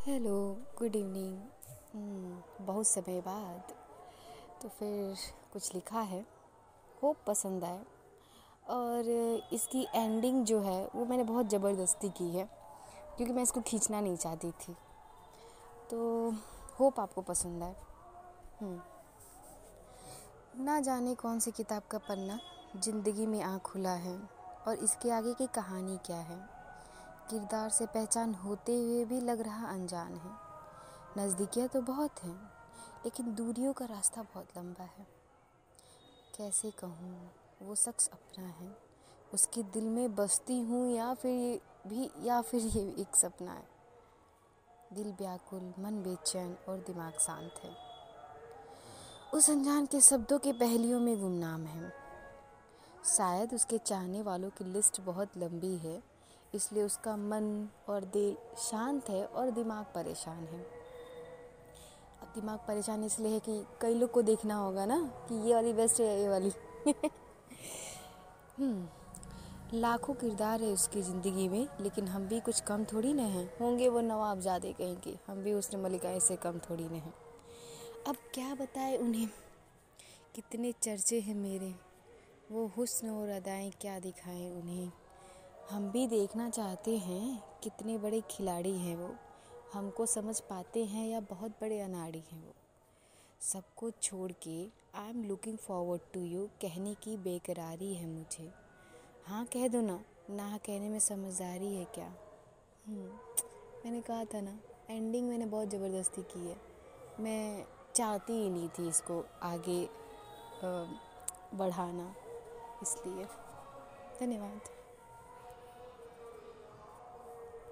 Hello good evening बहुत समय बाद। तो फिर कुछ लिखा है होप पसंद आए और इसकी एंडिंग जो है, वो मैंने बहुत ज़बरदस्ती की है, क्योंकि मैं इसको खींचना नहीं चाहती थी। तो होप आपको पसंद आए। हम्म। ना जाने कौन सी किताब का पन्ना ज़िंदगी में आँख खुला है और इसके आगे की कहानी क्या है। किरदार से पहचान होते हुए भी लग रहा अनजान है। नज़दीकियाँ तो बहुत हैं, लेकिन दूरियों का रास्ता बहुत लंबा है। कैसे कहूँ, वो शख्स अपना है। उसके दिल में बसती हूँ या फिर ये भी, या फिर ये एक सपना है। दिल व्याकुल, मन बेचैन और दिमाग शांत है। उस अनजान के शब्दों के पहलियों में गुमनाम है। शायद उसके चाहने वालों की लिस्ट बहुत लंबी है इसलिए उसका मन और दिल शांत है और दिमाग परेशान है। अब दिमाग परेशान इसलिए है कि कई लोग को देखना होगा ना कि ये वाली बेस्ट है ये वाली। हम्म, लाखों किरदार है उसकी ज़िंदगी में लेकिन हम भी कुछ कम थोड़ी न हैं। होंगे वो नवाब ज़्यादा कहेंगे हम भी उसने मलिकाएँ से कम थोड़ी न हैं। अब क्या बताए उन्हें? कितने चर्चे हैं मेरे। वो हुस्न और अदाएँ क्या दिखाएँ उन्हें? हम भी देखना चाहते हैं कितने बड़े खिलाड़ी हैं वो। हमको समझ पाते हैं या बहुत बड़े अनाड़ी हैं वो। सबको छोड़ के I am looking forward to you कहने की बेकरारी है मुझे। हाँ कह दो ना ना कहने में समझदारी है क्या? हम्म, मैंने कहा था ना एंडिंग मैंने बहुत ज़बरदस्ती की है। मैं चाहती ही नहीं थी इसको आगे बढ़ाना इसलिए। धन्यवाद।